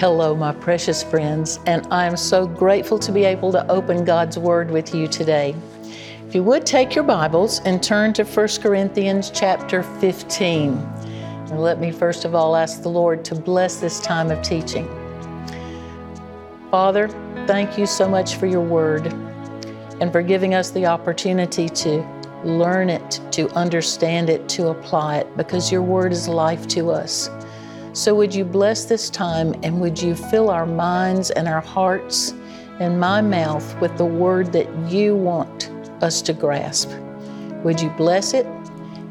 Hello, my precious friends, and I am so grateful to be able to open God's Word with you today. If you would take your Bibles and turn to 1 Corinthians chapter 15. And let me first of all ask the Lord to bless this time of teaching. Father, thank you so much for your Word and for giving us the opportunity to learn it, to understand it, to apply it, because your Word is life to us. So, would you bless this time and would you fill our minds and our hearts and my mouth with the word that you want us to grasp? Would you bless it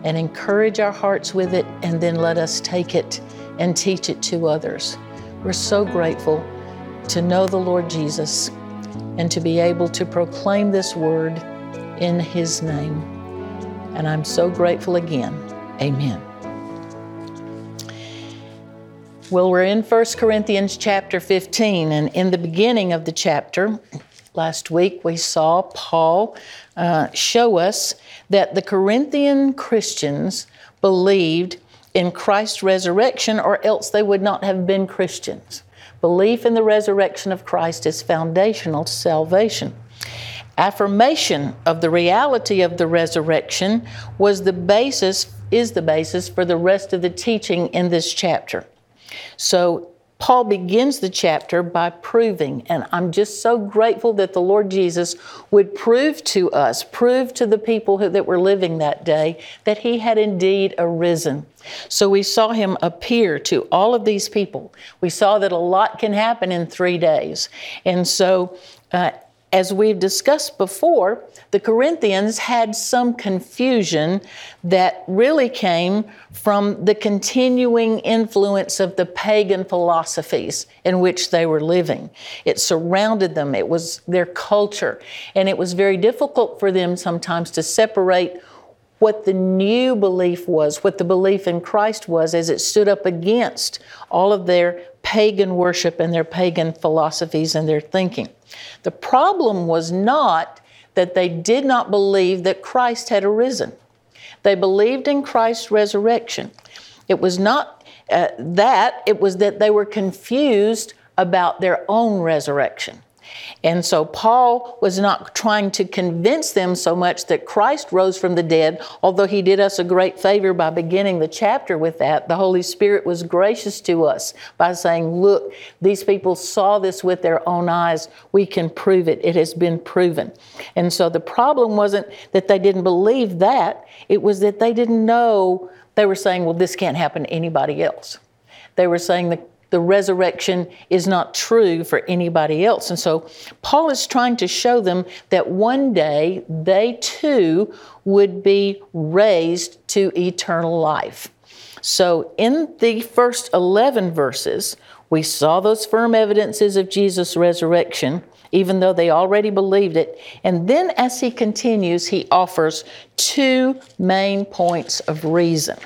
and encourage our hearts with it and then let us take it and teach it to others? We're so grateful to know the Lord Jesus and to be able to proclaim this word in His name. And I'm so grateful again. Amen. Well, we're in 1 Corinthians chapter 15, and in the beginning of the chapter, last week we saw Paul uh, show us that the Corinthian Christians believed in Christ's resurrection, or else they would not have been Christians. Belief in the resurrection of Christ is foundational to salvation. Affirmation of the reality of the resurrection was the basis, is the basis for the rest of the teaching in this chapter. So Paul begins the chapter by proving, and I'm just so grateful that the Lord Jesus would prove to us, prove to the people who, that were living that day, that he had indeed arisen. So we saw him appear to all of these people. We saw that a lot can happen in three days. And so, uh, as we've discussed before, the Corinthians had some confusion that really came from the continuing influence of the pagan philosophies in which they were living. It surrounded them, it was their culture, and it was very difficult for them sometimes to separate what the new belief was, what the belief in Christ was, as it stood up against all of their pagan worship and their pagan philosophies and their thinking. The problem was not that they did not believe that Christ had arisen. They believed in Christ's resurrection. It was not uh, that, it was that they were confused about their own resurrection. And so Paul was not trying to convince them so much that Christ rose from the dead, although he did us a great favor by beginning the chapter with that. The Holy Spirit was gracious to us by saying, Look, these people saw this with their own eyes. We can prove it. It has been proven. And so the problem wasn't that they didn't believe that, it was that they didn't know. They were saying, Well, this can't happen to anybody else. They were saying that the resurrection is not true for anybody else. And so Paul is trying to show them that one day they too would be raised to eternal life. So in the first 11 verses, we saw those firm evidences of Jesus' resurrection, even though they already believed it. And then as he continues, he offers two main points of reason.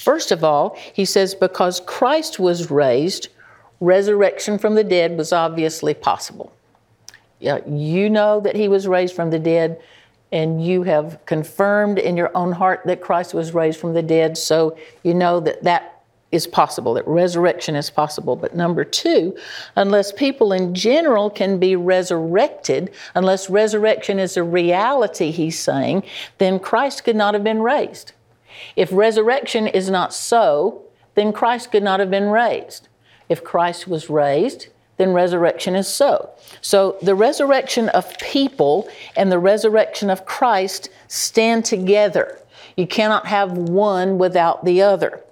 First of all, he says, because Christ was raised, resurrection from the dead was obviously possible. Yeah, You know that he was raised from the dead, and you have confirmed in your own heart that Christ was raised from the dead, so you know that that is possible, that resurrection is possible. But number two, unless people in general can be resurrected, unless resurrection is a reality, he's saying, then Christ could not have been raised. If resurrection is not so, then Christ could not have been raised. If Christ was raised, then resurrection is so. So the resurrection of people and the resurrection of Christ stand together. You cannot have one without the other.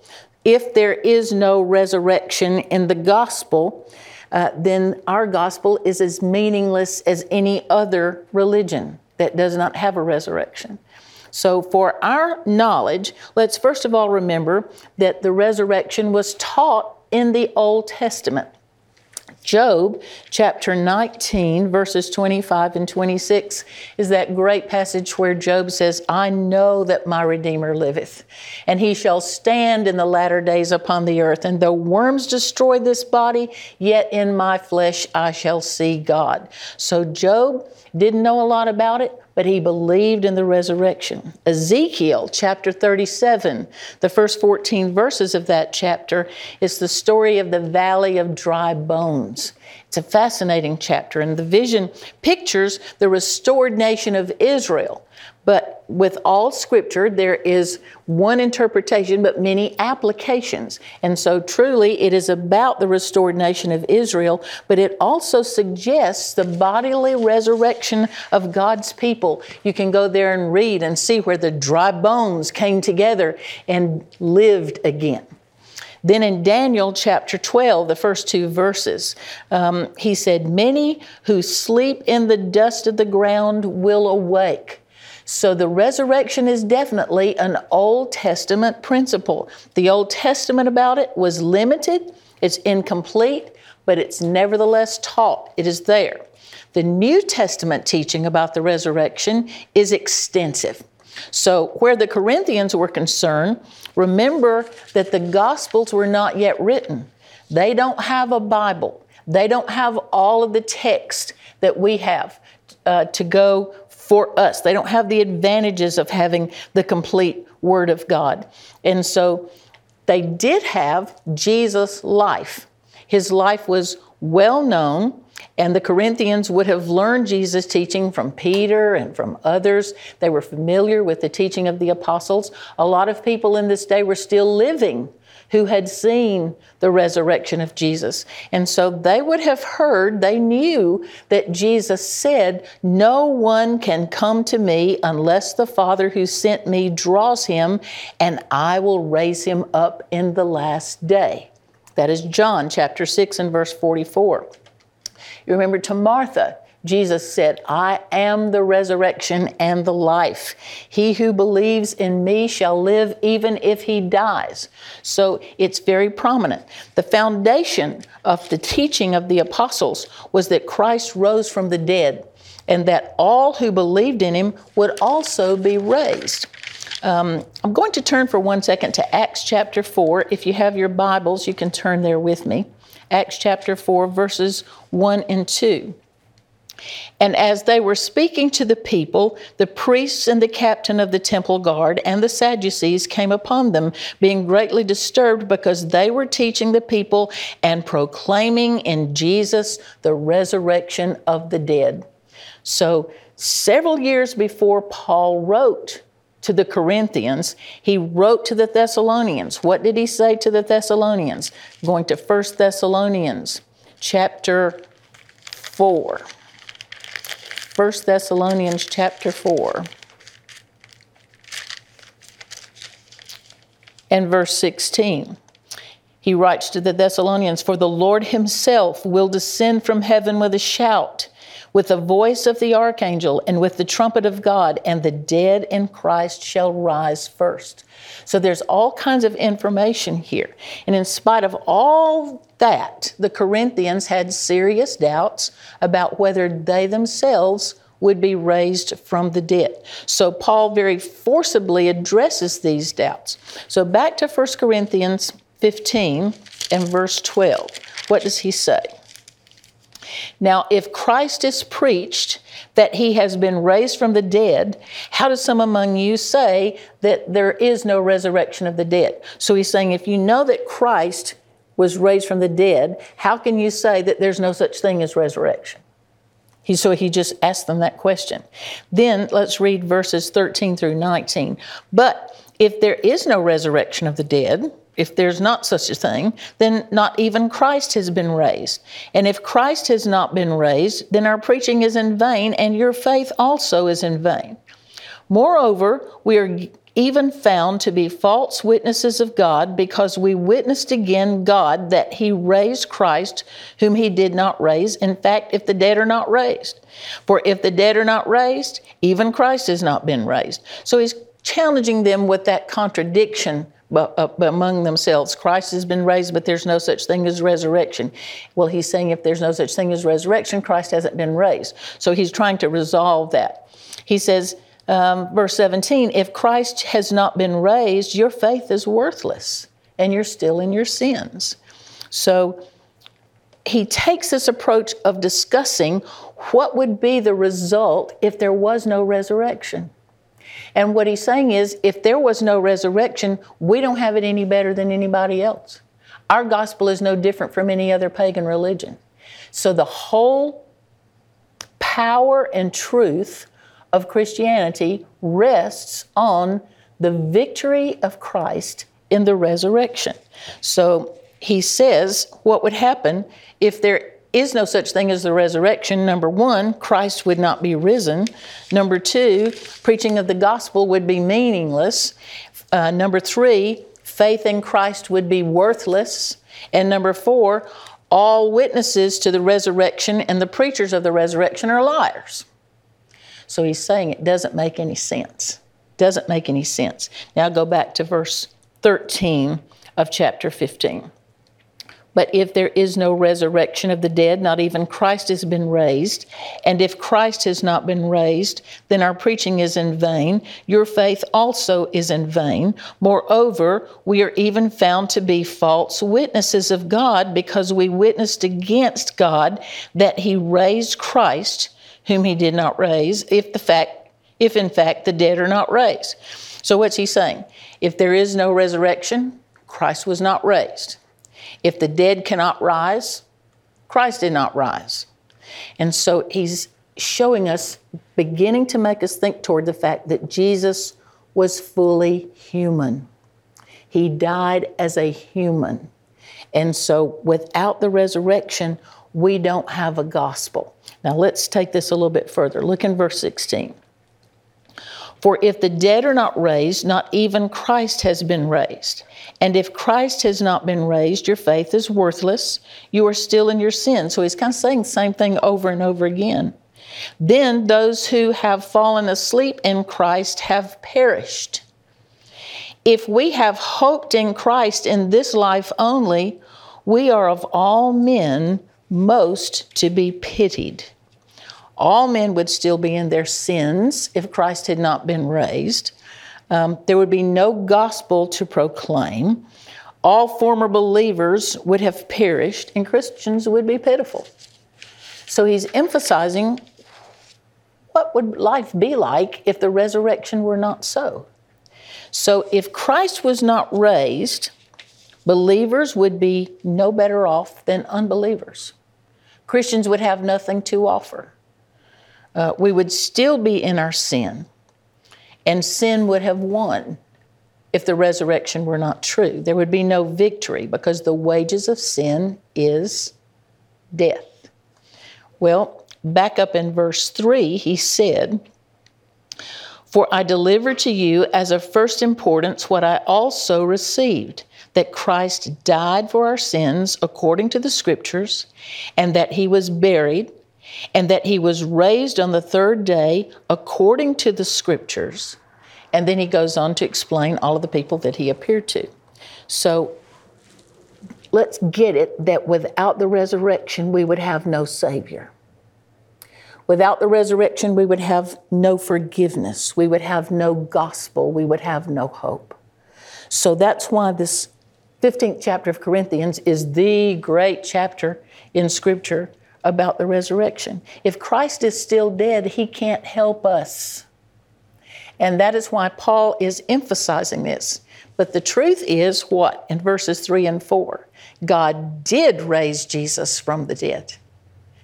If there is no resurrection in the gospel, uh, then our gospel is as meaningless as any other religion that does not have a resurrection. So, for our knowledge, let's first of all remember that the resurrection was taught in the Old Testament. Job chapter 19, verses 25 and 26 is that great passage where Job says, I know that my Redeemer liveth, and he shall stand in the latter days upon the earth. And though worms destroy this body, yet in my flesh I shall see God. So Job didn't know a lot about it, but he believed in the resurrection. Ezekiel chapter 37, the first 14 verses of that chapter, is the story of the valley of dry bones. It's a fascinating chapter, and the vision pictures the restored nation of Israel but with all scripture, there is one interpretation, but many applications. And so, truly, it is about the restored nation of Israel, but it also suggests the bodily resurrection of God's people. You can go there and read and see where the dry bones came together and lived again. Then in Daniel chapter 12, the first two verses, um, he said, Many who sleep in the dust of the ground will awake. So the resurrection is definitely an Old Testament principle. The Old Testament about it was limited, it's incomplete, but it's nevertheless taught. It is there. The New Testament teaching about the resurrection is extensive. So, where the Corinthians were concerned, remember that the Gospels were not yet written. They don't have a Bible, they don't have all of the text that we have uh, to go for us. They don't have the advantages of having the complete Word of God. And so they did have Jesus' life. His life was well known, and the Corinthians would have learned Jesus' teaching from Peter and from others. They were familiar with the teaching of the apostles. A lot of people in this day were still living who had seen the resurrection of Jesus. And so they would have heard, they knew that Jesus said, No one can come to me unless the Father who sent me draws him, and I will raise him up in the last day. That is John chapter 6 and verse 44. You remember to Martha, Jesus said, I am the resurrection and the life. He who believes in me shall live even if he dies. So it's very prominent. The foundation of the teaching of the apostles was that Christ rose from the dead and that all who believed in him would also be raised. Um, I'm going to turn for one second to Acts chapter 4. If you have your Bibles, you can turn there with me. Acts chapter 4, verses 1 and 2. And as they were speaking to the people, the priests and the captain of the temple guard and the Sadducees came upon them, being greatly disturbed because they were teaching the people and proclaiming in Jesus the resurrection of the dead. So, several years before Paul wrote to the Corinthians, he wrote to the Thessalonians. What did he say to the Thessalonians? Going to 1 Thessalonians chapter 4. 1 Thessalonians chapter 4 and verse 16. He writes to the Thessalonians, For the Lord himself will descend from heaven with a shout with the voice of the archangel and with the trumpet of God, and the dead in Christ shall rise first. So there's all kinds of information here. And in spite of all that, the Corinthians had serious doubts about whether they themselves would be raised from the dead. So Paul very forcibly addresses these doubts. So back to 1 Corinthians 15 and verse 12. What does he say? Now, if Christ is preached that he has been raised from the dead, how does some among you say that there is no resurrection of the dead? So he's saying, if you know that Christ was raised from the dead, how can you say that there's no such thing as resurrection? He, so he just asked them that question. Then let's read verses 13 through 19. But if there is no resurrection of the dead, if there's not such a thing, then not even Christ has been raised. And if Christ has not been raised, then our preaching is in vain, and your faith also is in vain. Moreover, we are even found to be false witnesses of God because we witnessed again God that He raised Christ, whom He did not raise. In fact, if the dead are not raised. For if the dead are not raised, even Christ has not been raised. So He's challenging them with that contradiction uh, among themselves. Christ has been raised, but there's no such thing as resurrection. Well, he's saying if there's no such thing as resurrection, Christ hasn't been raised. So he's trying to resolve that. He says, um, verse 17, if Christ has not been raised, your faith is worthless and you're still in your sins. So he takes this approach of discussing what would be the result if there was no resurrection. And what he's saying is if there was no resurrection, we don't have it any better than anybody else. Our gospel is no different from any other pagan religion. So the whole power and truth of Christianity rests on the victory of Christ in the resurrection. So he says what would happen if there is no such thing as the resurrection. Number one, Christ would not be risen. Number two, preaching of the gospel would be meaningless. Uh, number three, faith in Christ would be worthless. And number four, all witnesses to the resurrection and the preachers of the resurrection are liars. So he's saying it doesn't make any sense. Doesn't make any sense. Now go back to verse 13 of chapter 15. But if there is no resurrection of the dead, not even Christ has been raised. And if Christ has not been raised, then our preaching is in vain. Your faith also is in vain. Moreover, we are even found to be false witnesses of God because we witnessed against God that he raised Christ, whom he did not raise, if the fact if in fact the dead are not raised. So what's he saying? If there is no resurrection, Christ was not raised. If the dead cannot rise, Christ did not rise. And so he's showing us, beginning to make us think toward the fact that Jesus was fully human. He died as a human. And so without the resurrection, we don't have a gospel. Now let's take this a little bit further. Look in verse 16. For if the dead are not raised, not even Christ has been raised. And if Christ has not been raised, your faith is worthless. You are still in your sin. So he's kind of saying the same thing over and over again. Then those who have fallen asleep in Christ have perished. If we have hoped in Christ in this life only, we are of all men most to be pitied all men would still be in their sins if Christ had not been raised. Um, there would be no gospel to proclaim. All former believers would have perished, and Christians would be pitiful. So he's emphasizing what would life be like if the resurrection were not so? So if Christ was not raised, believers would be no better off than unbelievers. Christians would have nothing to offer uh, we would still be in our sin, and sin would have won if the resurrection were not true. There would be no victory because the wages of sin is death. Well, back up in verse 3, he said, For I delivered to you as of first importance what I also received that Christ died for our sins according to the Scriptures, and that he was buried and that he was raised on the third day according to the scriptures. And then he goes on to explain all of the people that he appeared to. So let's get it that without the resurrection, we would have no Savior. Without the resurrection, we would have no forgiveness. We would have no gospel. We would have no hope. So that's why this 15th chapter of Corinthians is the great chapter in Scripture about the resurrection. If Christ is still dead, he can't help us. And that is why Paul is emphasizing this. But the truth is what? In verses 3 and 4 God did raise Jesus from the dead.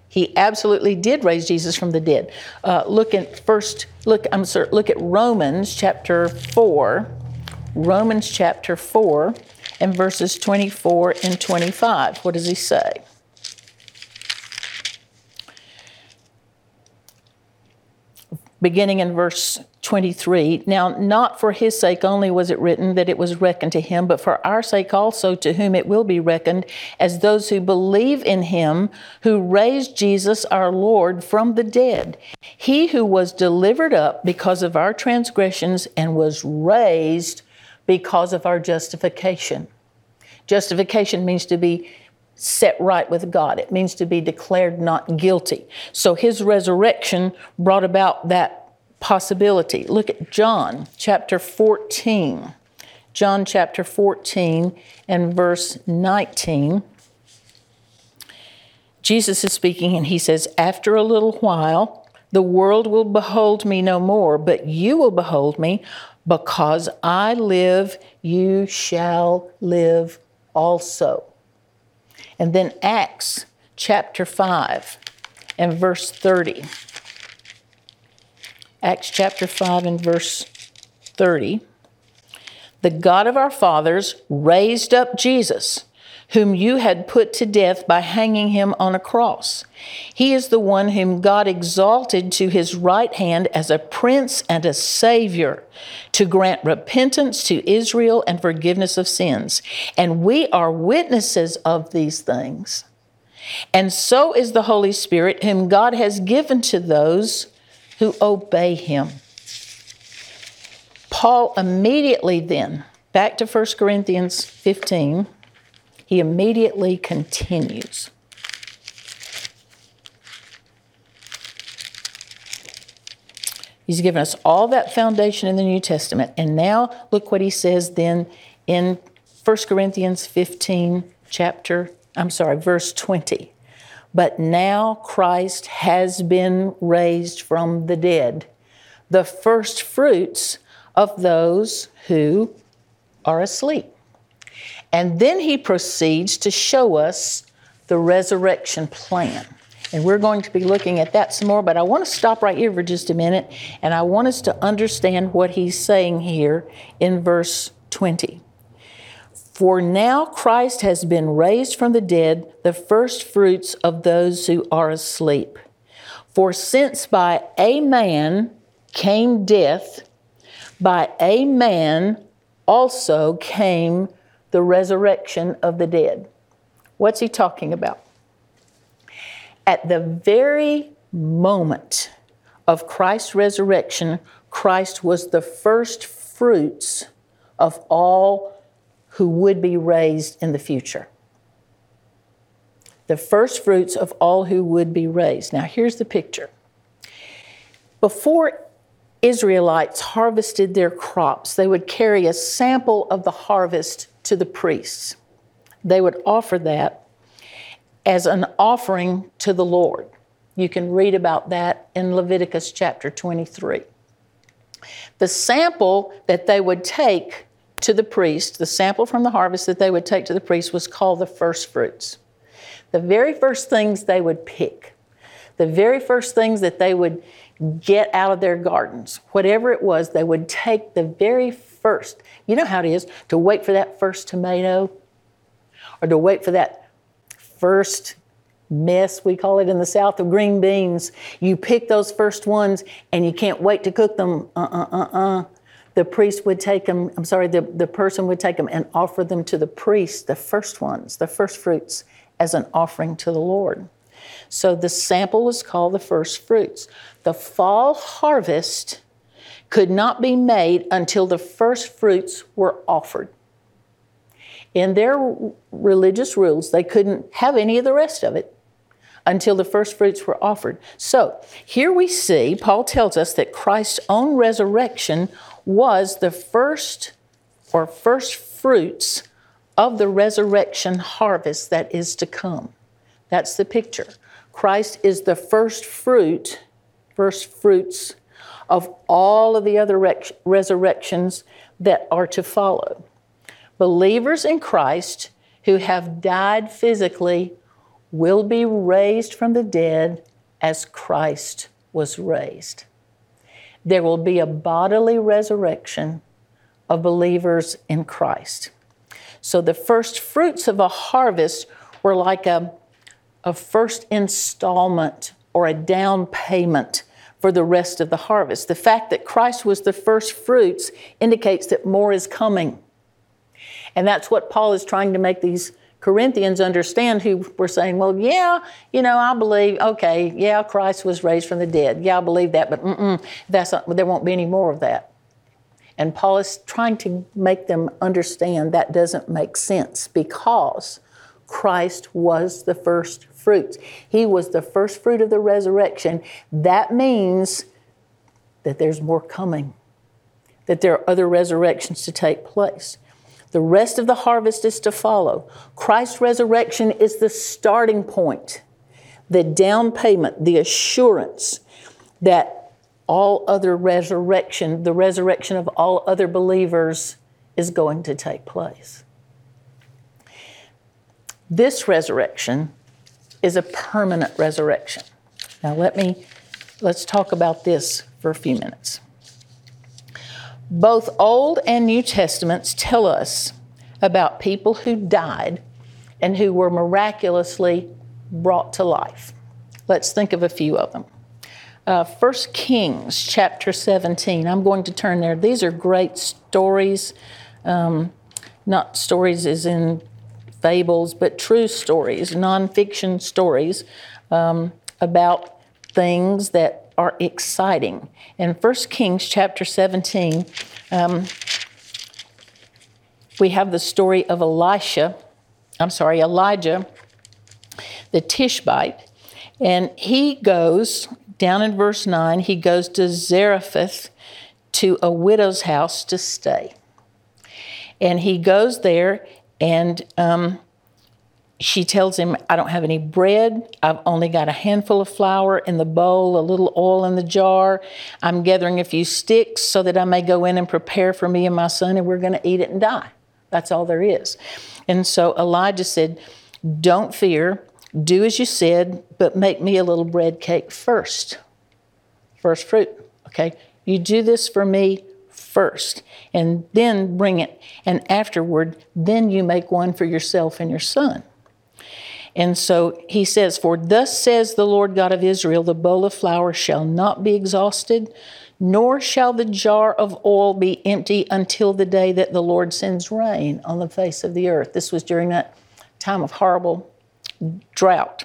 He absolutely did raise Jesus from the dead. Uh, look at first, look, I'm sorry, look at Romans chapter 4. Romans chapter 4 and verses 24 and 25. What does he say? beginning in verse 23. Now, not for his sake only was it written that it was reckoned to him, but for our sake also, to whom it will be reckoned, as those who believe in him who raised Jesus our Lord from the dead. He who was delivered up because of our transgressions and was raised because of our justification. Justification means to be set right with God. It means to be declared not guilty. So his resurrection brought about that possibility. Look at John chapter 14. John chapter 14 and verse 19. Jesus is speaking, and he says, After a little while, the world will behold me no more, but you will behold me. Because I live, you shall live also. And then Acts chapter 5 and verse 30. Acts chapter 5 and verse 30. The God of our fathers raised up Jesus whom you had put to death by hanging him on a cross. He is the one whom God exalted to his right hand as a prince and a savior to grant repentance to Israel and forgiveness of sins. And we are witnesses of these things. And so is the Holy Spirit, whom God has given to those who obey him. Paul immediately then, back to 1 Corinthians 15, he immediately continues. He's given us all that foundation in the New Testament. And now look what he says then in 1 Corinthians 15, chapter, I'm sorry, verse 20. But now Christ has been raised from the dead, the first fruits of those who are asleep. And then he proceeds to show us the resurrection plan. And we're going to be looking at that some more, but I want to stop right here for just a minute and I want us to understand what he's saying here in verse 20. For now Christ has been raised from the dead, the first fruits of those who are asleep. For since by a man came death, by a man also came the resurrection of the dead. What's he talking about? At the very moment of Christ's resurrection, Christ was the first fruits of all who would be raised in the future. The first fruits of all who would be raised. Now, here's the picture. Before Israelites harvested their crops, they would carry a sample of the harvest to the priests. They would offer that as an offering to the Lord. You can read about that in Leviticus chapter 23. The sample that they would take to the priest, the sample from the harvest that they would take to the priest, was called the first fruits. The very first things they would pick, the very first things that they would get out of their gardens, whatever it was, they would take the very first. You know how it is to wait for that first tomato or to wait for that first mess, we call it in the South, of green beans. You pick those first ones and you can't wait to cook them. Uh uh uh uh. The priest would take them, I'm sorry, the, the person would take them and offer them to the priest, the first ones, the first fruits, as an offering to the Lord. So the sample was called the first fruits. The fall harvest could not be made until the first fruits were offered. In their religious rules, they couldn't have any of the rest of it until the first fruits were offered. So here we see, Paul tells us that Christ's own resurrection was the first or first fruits of the resurrection harvest that is to come. That's the picture. Christ is the first fruit, first fruits of all of the other resurrections that are to follow. Believers in Christ who have died physically will be raised from the dead as Christ was raised. There will be a bodily resurrection of believers in Christ. So the first fruits of a harvest were like a, a first installment or a down payment for the rest of the harvest. The fact that Christ was the first fruits indicates that more is coming. And that's what Paul is trying to make these Corinthians understand who were saying, well, yeah, you know, I believe, okay, yeah, Christ was raised from the dead. Yeah, I believe that, but that's not, there won't be any more of that. And Paul is trying to make them understand that doesn't make sense because Christ was the first fruits. He was the first fruit of the resurrection. That means that there's more coming, that there are other resurrections to take place. The rest of the harvest is to follow. Christ's resurrection is the starting point. the down payment, the assurance that all other resurrection, the resurrection of all other believers, is going to take place. This resurrection is a permanent resurrection. Now let me let's talk about this for a few minutes. Both Old and New Testaments tell us about people who died and who were miraculously brought to life. Let's think of a few of them. Uh, 1 Kings chapter 17. I'm going to turn there. These are great stories, um, not stories as in fables, but true stories, nonfiction stories um, about things that are exciting. In 1 Kings chapter 17, um, we have the story of Elisha, I'm sorry, Elijah, the Tishbite, and he goes, down in verse 9, he goes to Zarephath to a widow's house to stay. And he goes there and um, she tells him, I don't have any bread. I've only got a handful of flour in the bowl, a little oil in the jar. I'm gathering a few sticks so that I may go in and prepare for me and my son, and we're going to eat it and die. That's all there is. And so Elijah said, Don't fear. Do as you said, but make me a little bread cake first. First fruit. Okay? You do this for me first, and then bring it. And afterward, then you make one for yourself and your son. And so he says, For thus says the Lord God of Israel, the bowl of flour shall not be exhausted, nor shall the jar of oil be empty until the day that the Lord sends rain on the face of the earth. This was during that time of horrible drought.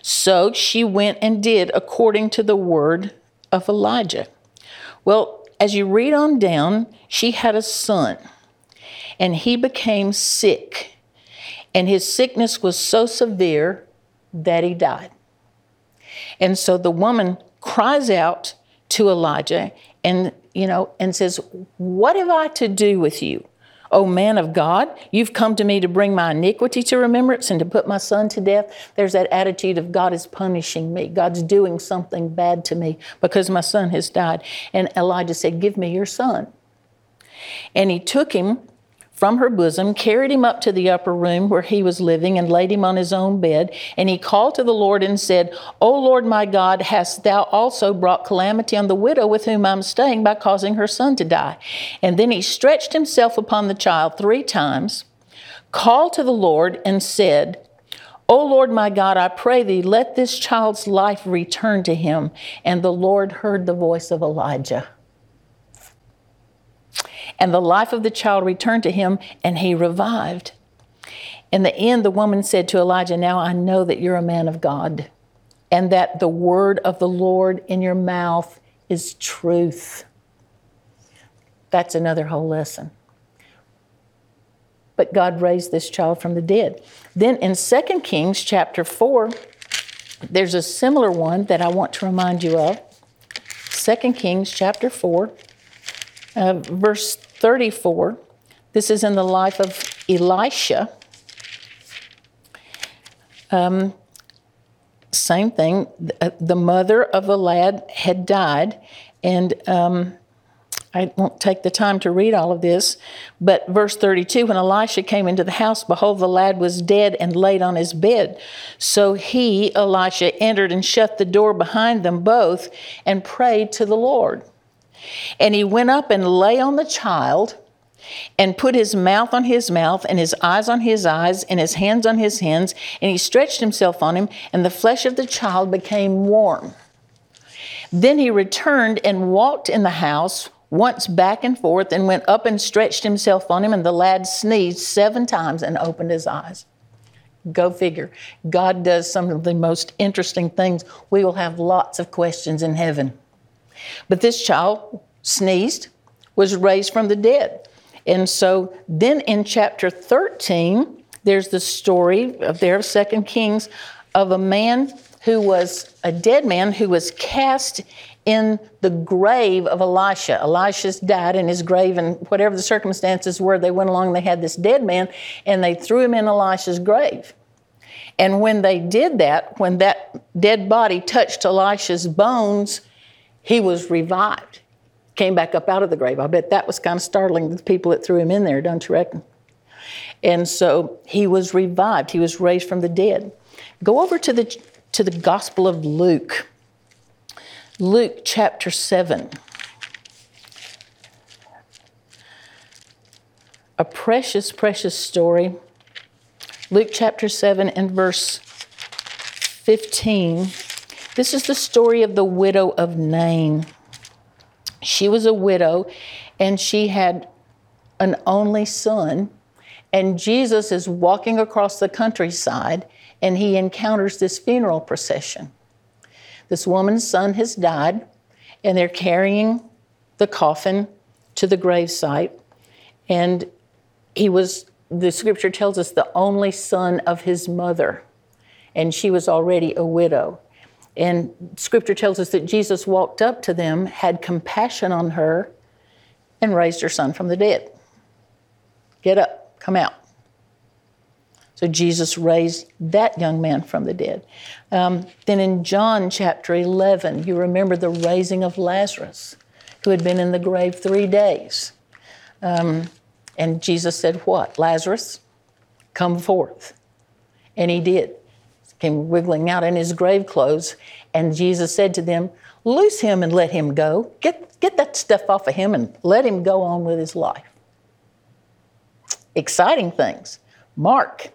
So she went and did according to the word of Elijah. Well, as you read on down, she had a son, and he became sick and his sickness was so severe that he died. And so the woman cries out to Elijah and, you know, and says, What have I to do with you? O man of God, you've come to me to bring my iniquity to remembrance and to put my son to death. There's that attitude of God is punishing me. God's doing something bad to me because my son has died. And Elijah said, Give me your son. And he took him from her bosom, carried him up to the upper room where he was living, and laid him on his own bed. And he called to the Lord and said, O Lord my God, hast thou also brought calamity on the widow with whom I'm staying by causing her son to die? And then he stretched himself upon the child three times, called to the Lord, and said, O Lord my God, I pray thee, let this child's life return to him. And the Lord heard the voice of Elijah. And the life of the child returned to him, and he revived. In the end, the woman said to Elijah, Now I know that you're a man of God, and that the word of the Lord in your mouth is truth. That's another whole lesson. But God raised this child from the dead. Then in 2 Kings chapter 4, there's a similar one that I want to remind you of. 2 Kings chapter 4, uh, verse 34. This is in the life of Elisha. Um, same thing. Uh, the mother of the lad had died, and um, I won't take the time to read all of this, but verse 32 when Elisha came into the house, behold, the lad was dead and laid on his bed. So he, Elisha, entered and shut the door behind them both and prayed to the Lord. And he went up and lay on the child and put his mouth on his mouth and his eyes on his eyes and his hands on his hands. And he stretched himself on him, and the flesh of the child became warm. Then he returned and walked in the house once back and forth and went up and stretched himself on him. And the lad sneezed seven times and opened his eyes. Go figure. God does some of the most interesting things. We will have lots of questions in heaven. But this child sneezed, was raised from the dead. And so then in chapter 13, there's the story of there of Second Kings of a man who was a dead man who was cast in the grave of Elisha. Elisha's died in his grave, and whatever the circumstances were, they went along, they had this dead man, and they threw him in Elisha's grave. And when they did that, when that dead body touched Elisha's bones, he was revived. Came back up out of the grave. I bet that was kind of startling to the people that threw him in there, don't you reckon? And so he was revived. He was raised from the dead. Go over to the to the Gospel of Luke. Luke chapter 7. A precious, precious story. Luke chapter 7 and verse 15. This is the story of the widow of Nain. She was a widow and she had an only son. And Jesus is walking across the countryside and he encounters this funeral procession. This woman's son has died, and they're carrying the coffin to the gravesite. And he was, the scripture tells us, the only son of his mother, and she was already a widow. And scripture tells us that Jesus walked up to them, had compassion on her, and raised her son from the dead. Get up, come out. So Jesus raised that young man from the dead. Um, then in John chapter 11, you remember the raising of Lazarus, who had been in the grave three days. Um, and Jesus said, What? Lazarus, come forth. And he did. Came wiggling out in his grave clothes. And Jesus said to them, Loose him and let him go. Get, get that stuff off of him and let him go on with his life. Exciting things. Mark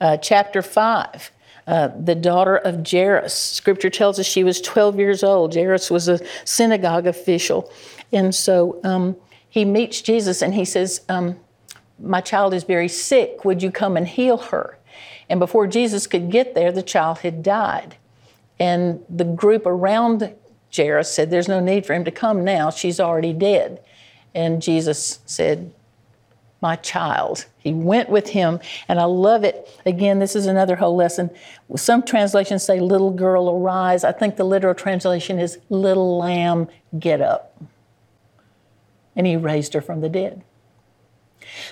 uh, chapter 5. Uh, the daughter of Jairus. Scripture tells us she was 12 years old. Jairus was a synagogue official. And so um, he meets Jesus and he says, um, My child is very sick. Would you come and heal her? And before Jesus could get there, the child had died. And the group around Jairus said, There's no need for him to come now. She's already dead. And Jesus said, my child. He went with him, and I love it. Again, this is another whole lesson. Some translations say, Little girl, arise. I think the literal translation is, Little lamb, get up. And he raised her from the dead.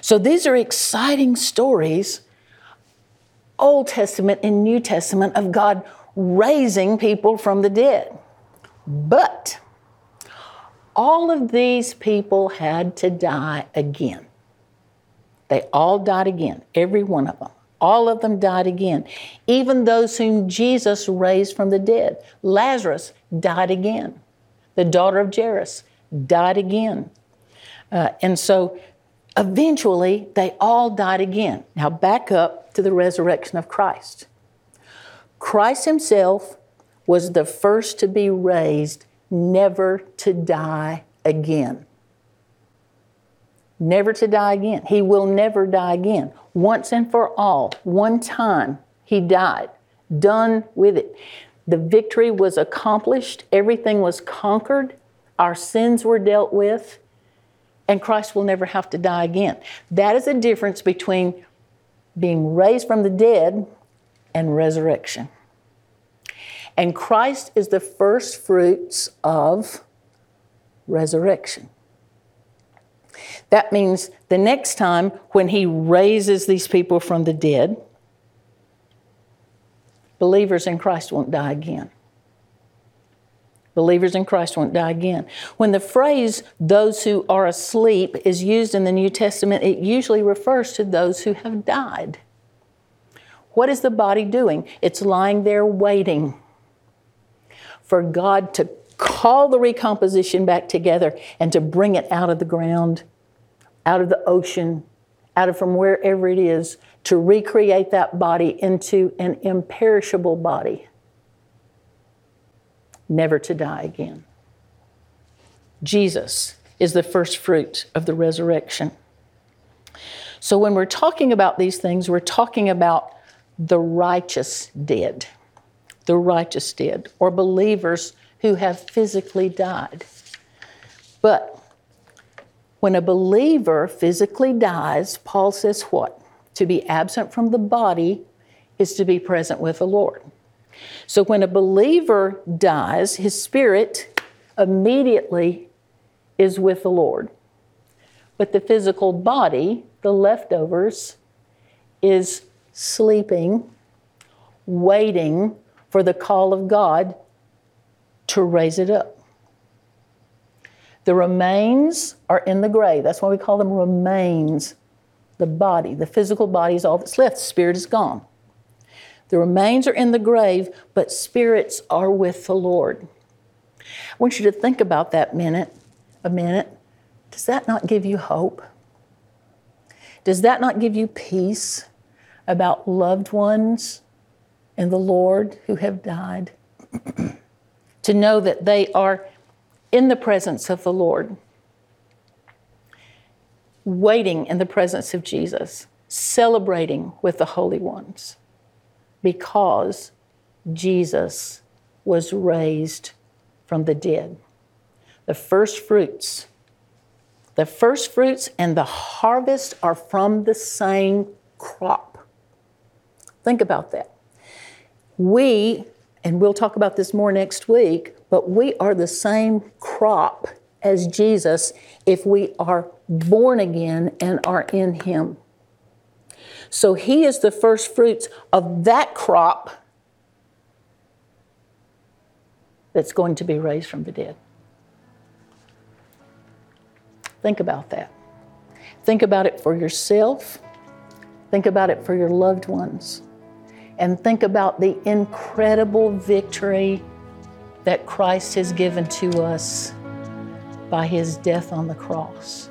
So these are exciting stories, Old Testament and New Testament, of God raising people from the dead. But all of these people had to die again. They all died again, every one of them. All of them died again. Even those whom Jesus raised from the dead. Lazarus died again. The daughter of Jairus died again. Uh, and so eventually they all died again. Now back up to the resurrection of Christ. Christ himself was the first to be raised, never to die again never to die again. He will never die again. Once and for all, one time, he died. Done with it. The victory was accomplished, everything was conquered, our sins were dealt with, and Christ will never have to die again. That is the difference between being raised from the dead and resurrection. And Christ is the first fruits of resurrection. That means the next time when he raises these people from the dead, believers in Christ won't die again. Believers in Christ won't die again. When the phrase those who are asleep is used in the New Testament, it usually refers to those who have died. What is the body doing? It's lying there waiting for God to call the recomposition back together and to bring it out of the ground out of the ocean, out of from wherever it is, to recreate that body into an imperishable body, never to die again. Jesus is the first fruit of the resurrection. So when we're talking about these things, we're talking about the righteous dead, the righteous dead, or believers who have physically died. But when a believer physically dies, Paul says what? To be absent from the body is to be present with the Lord. So when a believer dies, his spirit immediately is with the Lord. But the physical body, the leftovers, is sleeping waiting for the call of God to raise it up. The remains are in the grave. That's why we call them remains. The body, the physical body is all that's left. The spirit is gone. The remains are in the grave, but spirits are with the Lord. I want you to think about that minute, a minute. Does that not give you hope? Does that not give you peace about loved ones in the Lord who have died? to know that they are in the presence of the Lord, waiting in the presence of Jesus, celebrating with the holy ones because Jesus was raised from the dead. The first fruits, the first fruits and the harvest are from the same crop. Think about that. We, and we'll talk about this more next week, but we are the same crop as Jesus if we are born again and are in Him. So he is the first fruits of that crop that's going to be raised from the dead. Think about that. Think about it for yourself. Think about it for your loved ones. And think about the incredible victory that Christ has given to us by his death on the cross.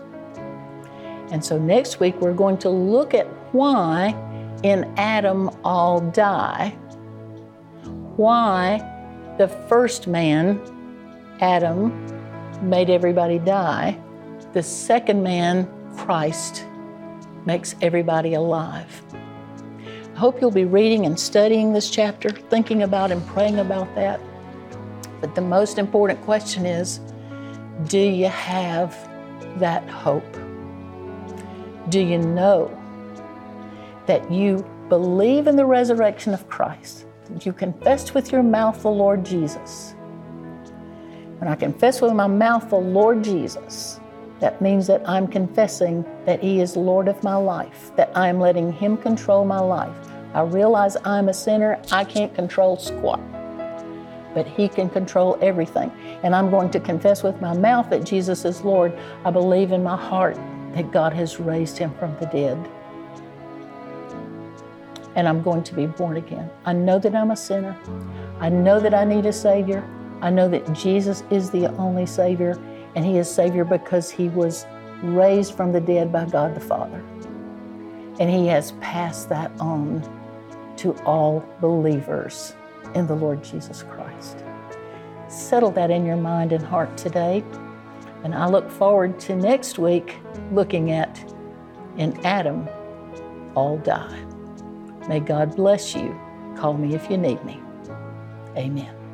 And so next week we're going to look at why in Adam all die, why the first man, Adam, made everybody die, the second man, Christ, makes everybody alive. I hope you'll be reading and studying this chapter, thinking about and praying about that. But the most important question is do you have that hope? Do you know that you believe in the resurrection of Christ? That you confess with your mouth the Lord Jesus? When I confess with my mouth the Lord Jesus, that means that I'm confessing that He is Lord of my life, that I'm letting Him control my life. I realize I'm a sinner, I can't control squat, but He can control everything. And I'm going to confess with my mouth that Jesus is Lord. I believe in my heart that God has raised him from the dead. And I'm going to be born again. I know that I'm a sinner. I know that I need a Savior. I know that Jesus is the only Savior, and He is Savior because He was raised from the dead by God the Father. And He has passed that on to all believers in the Lord Jesus Christ. Settle that in your mind and heart today. And I look forward to next week looking at in Adam, all die. May God bless you. Call me if you need me. Amen.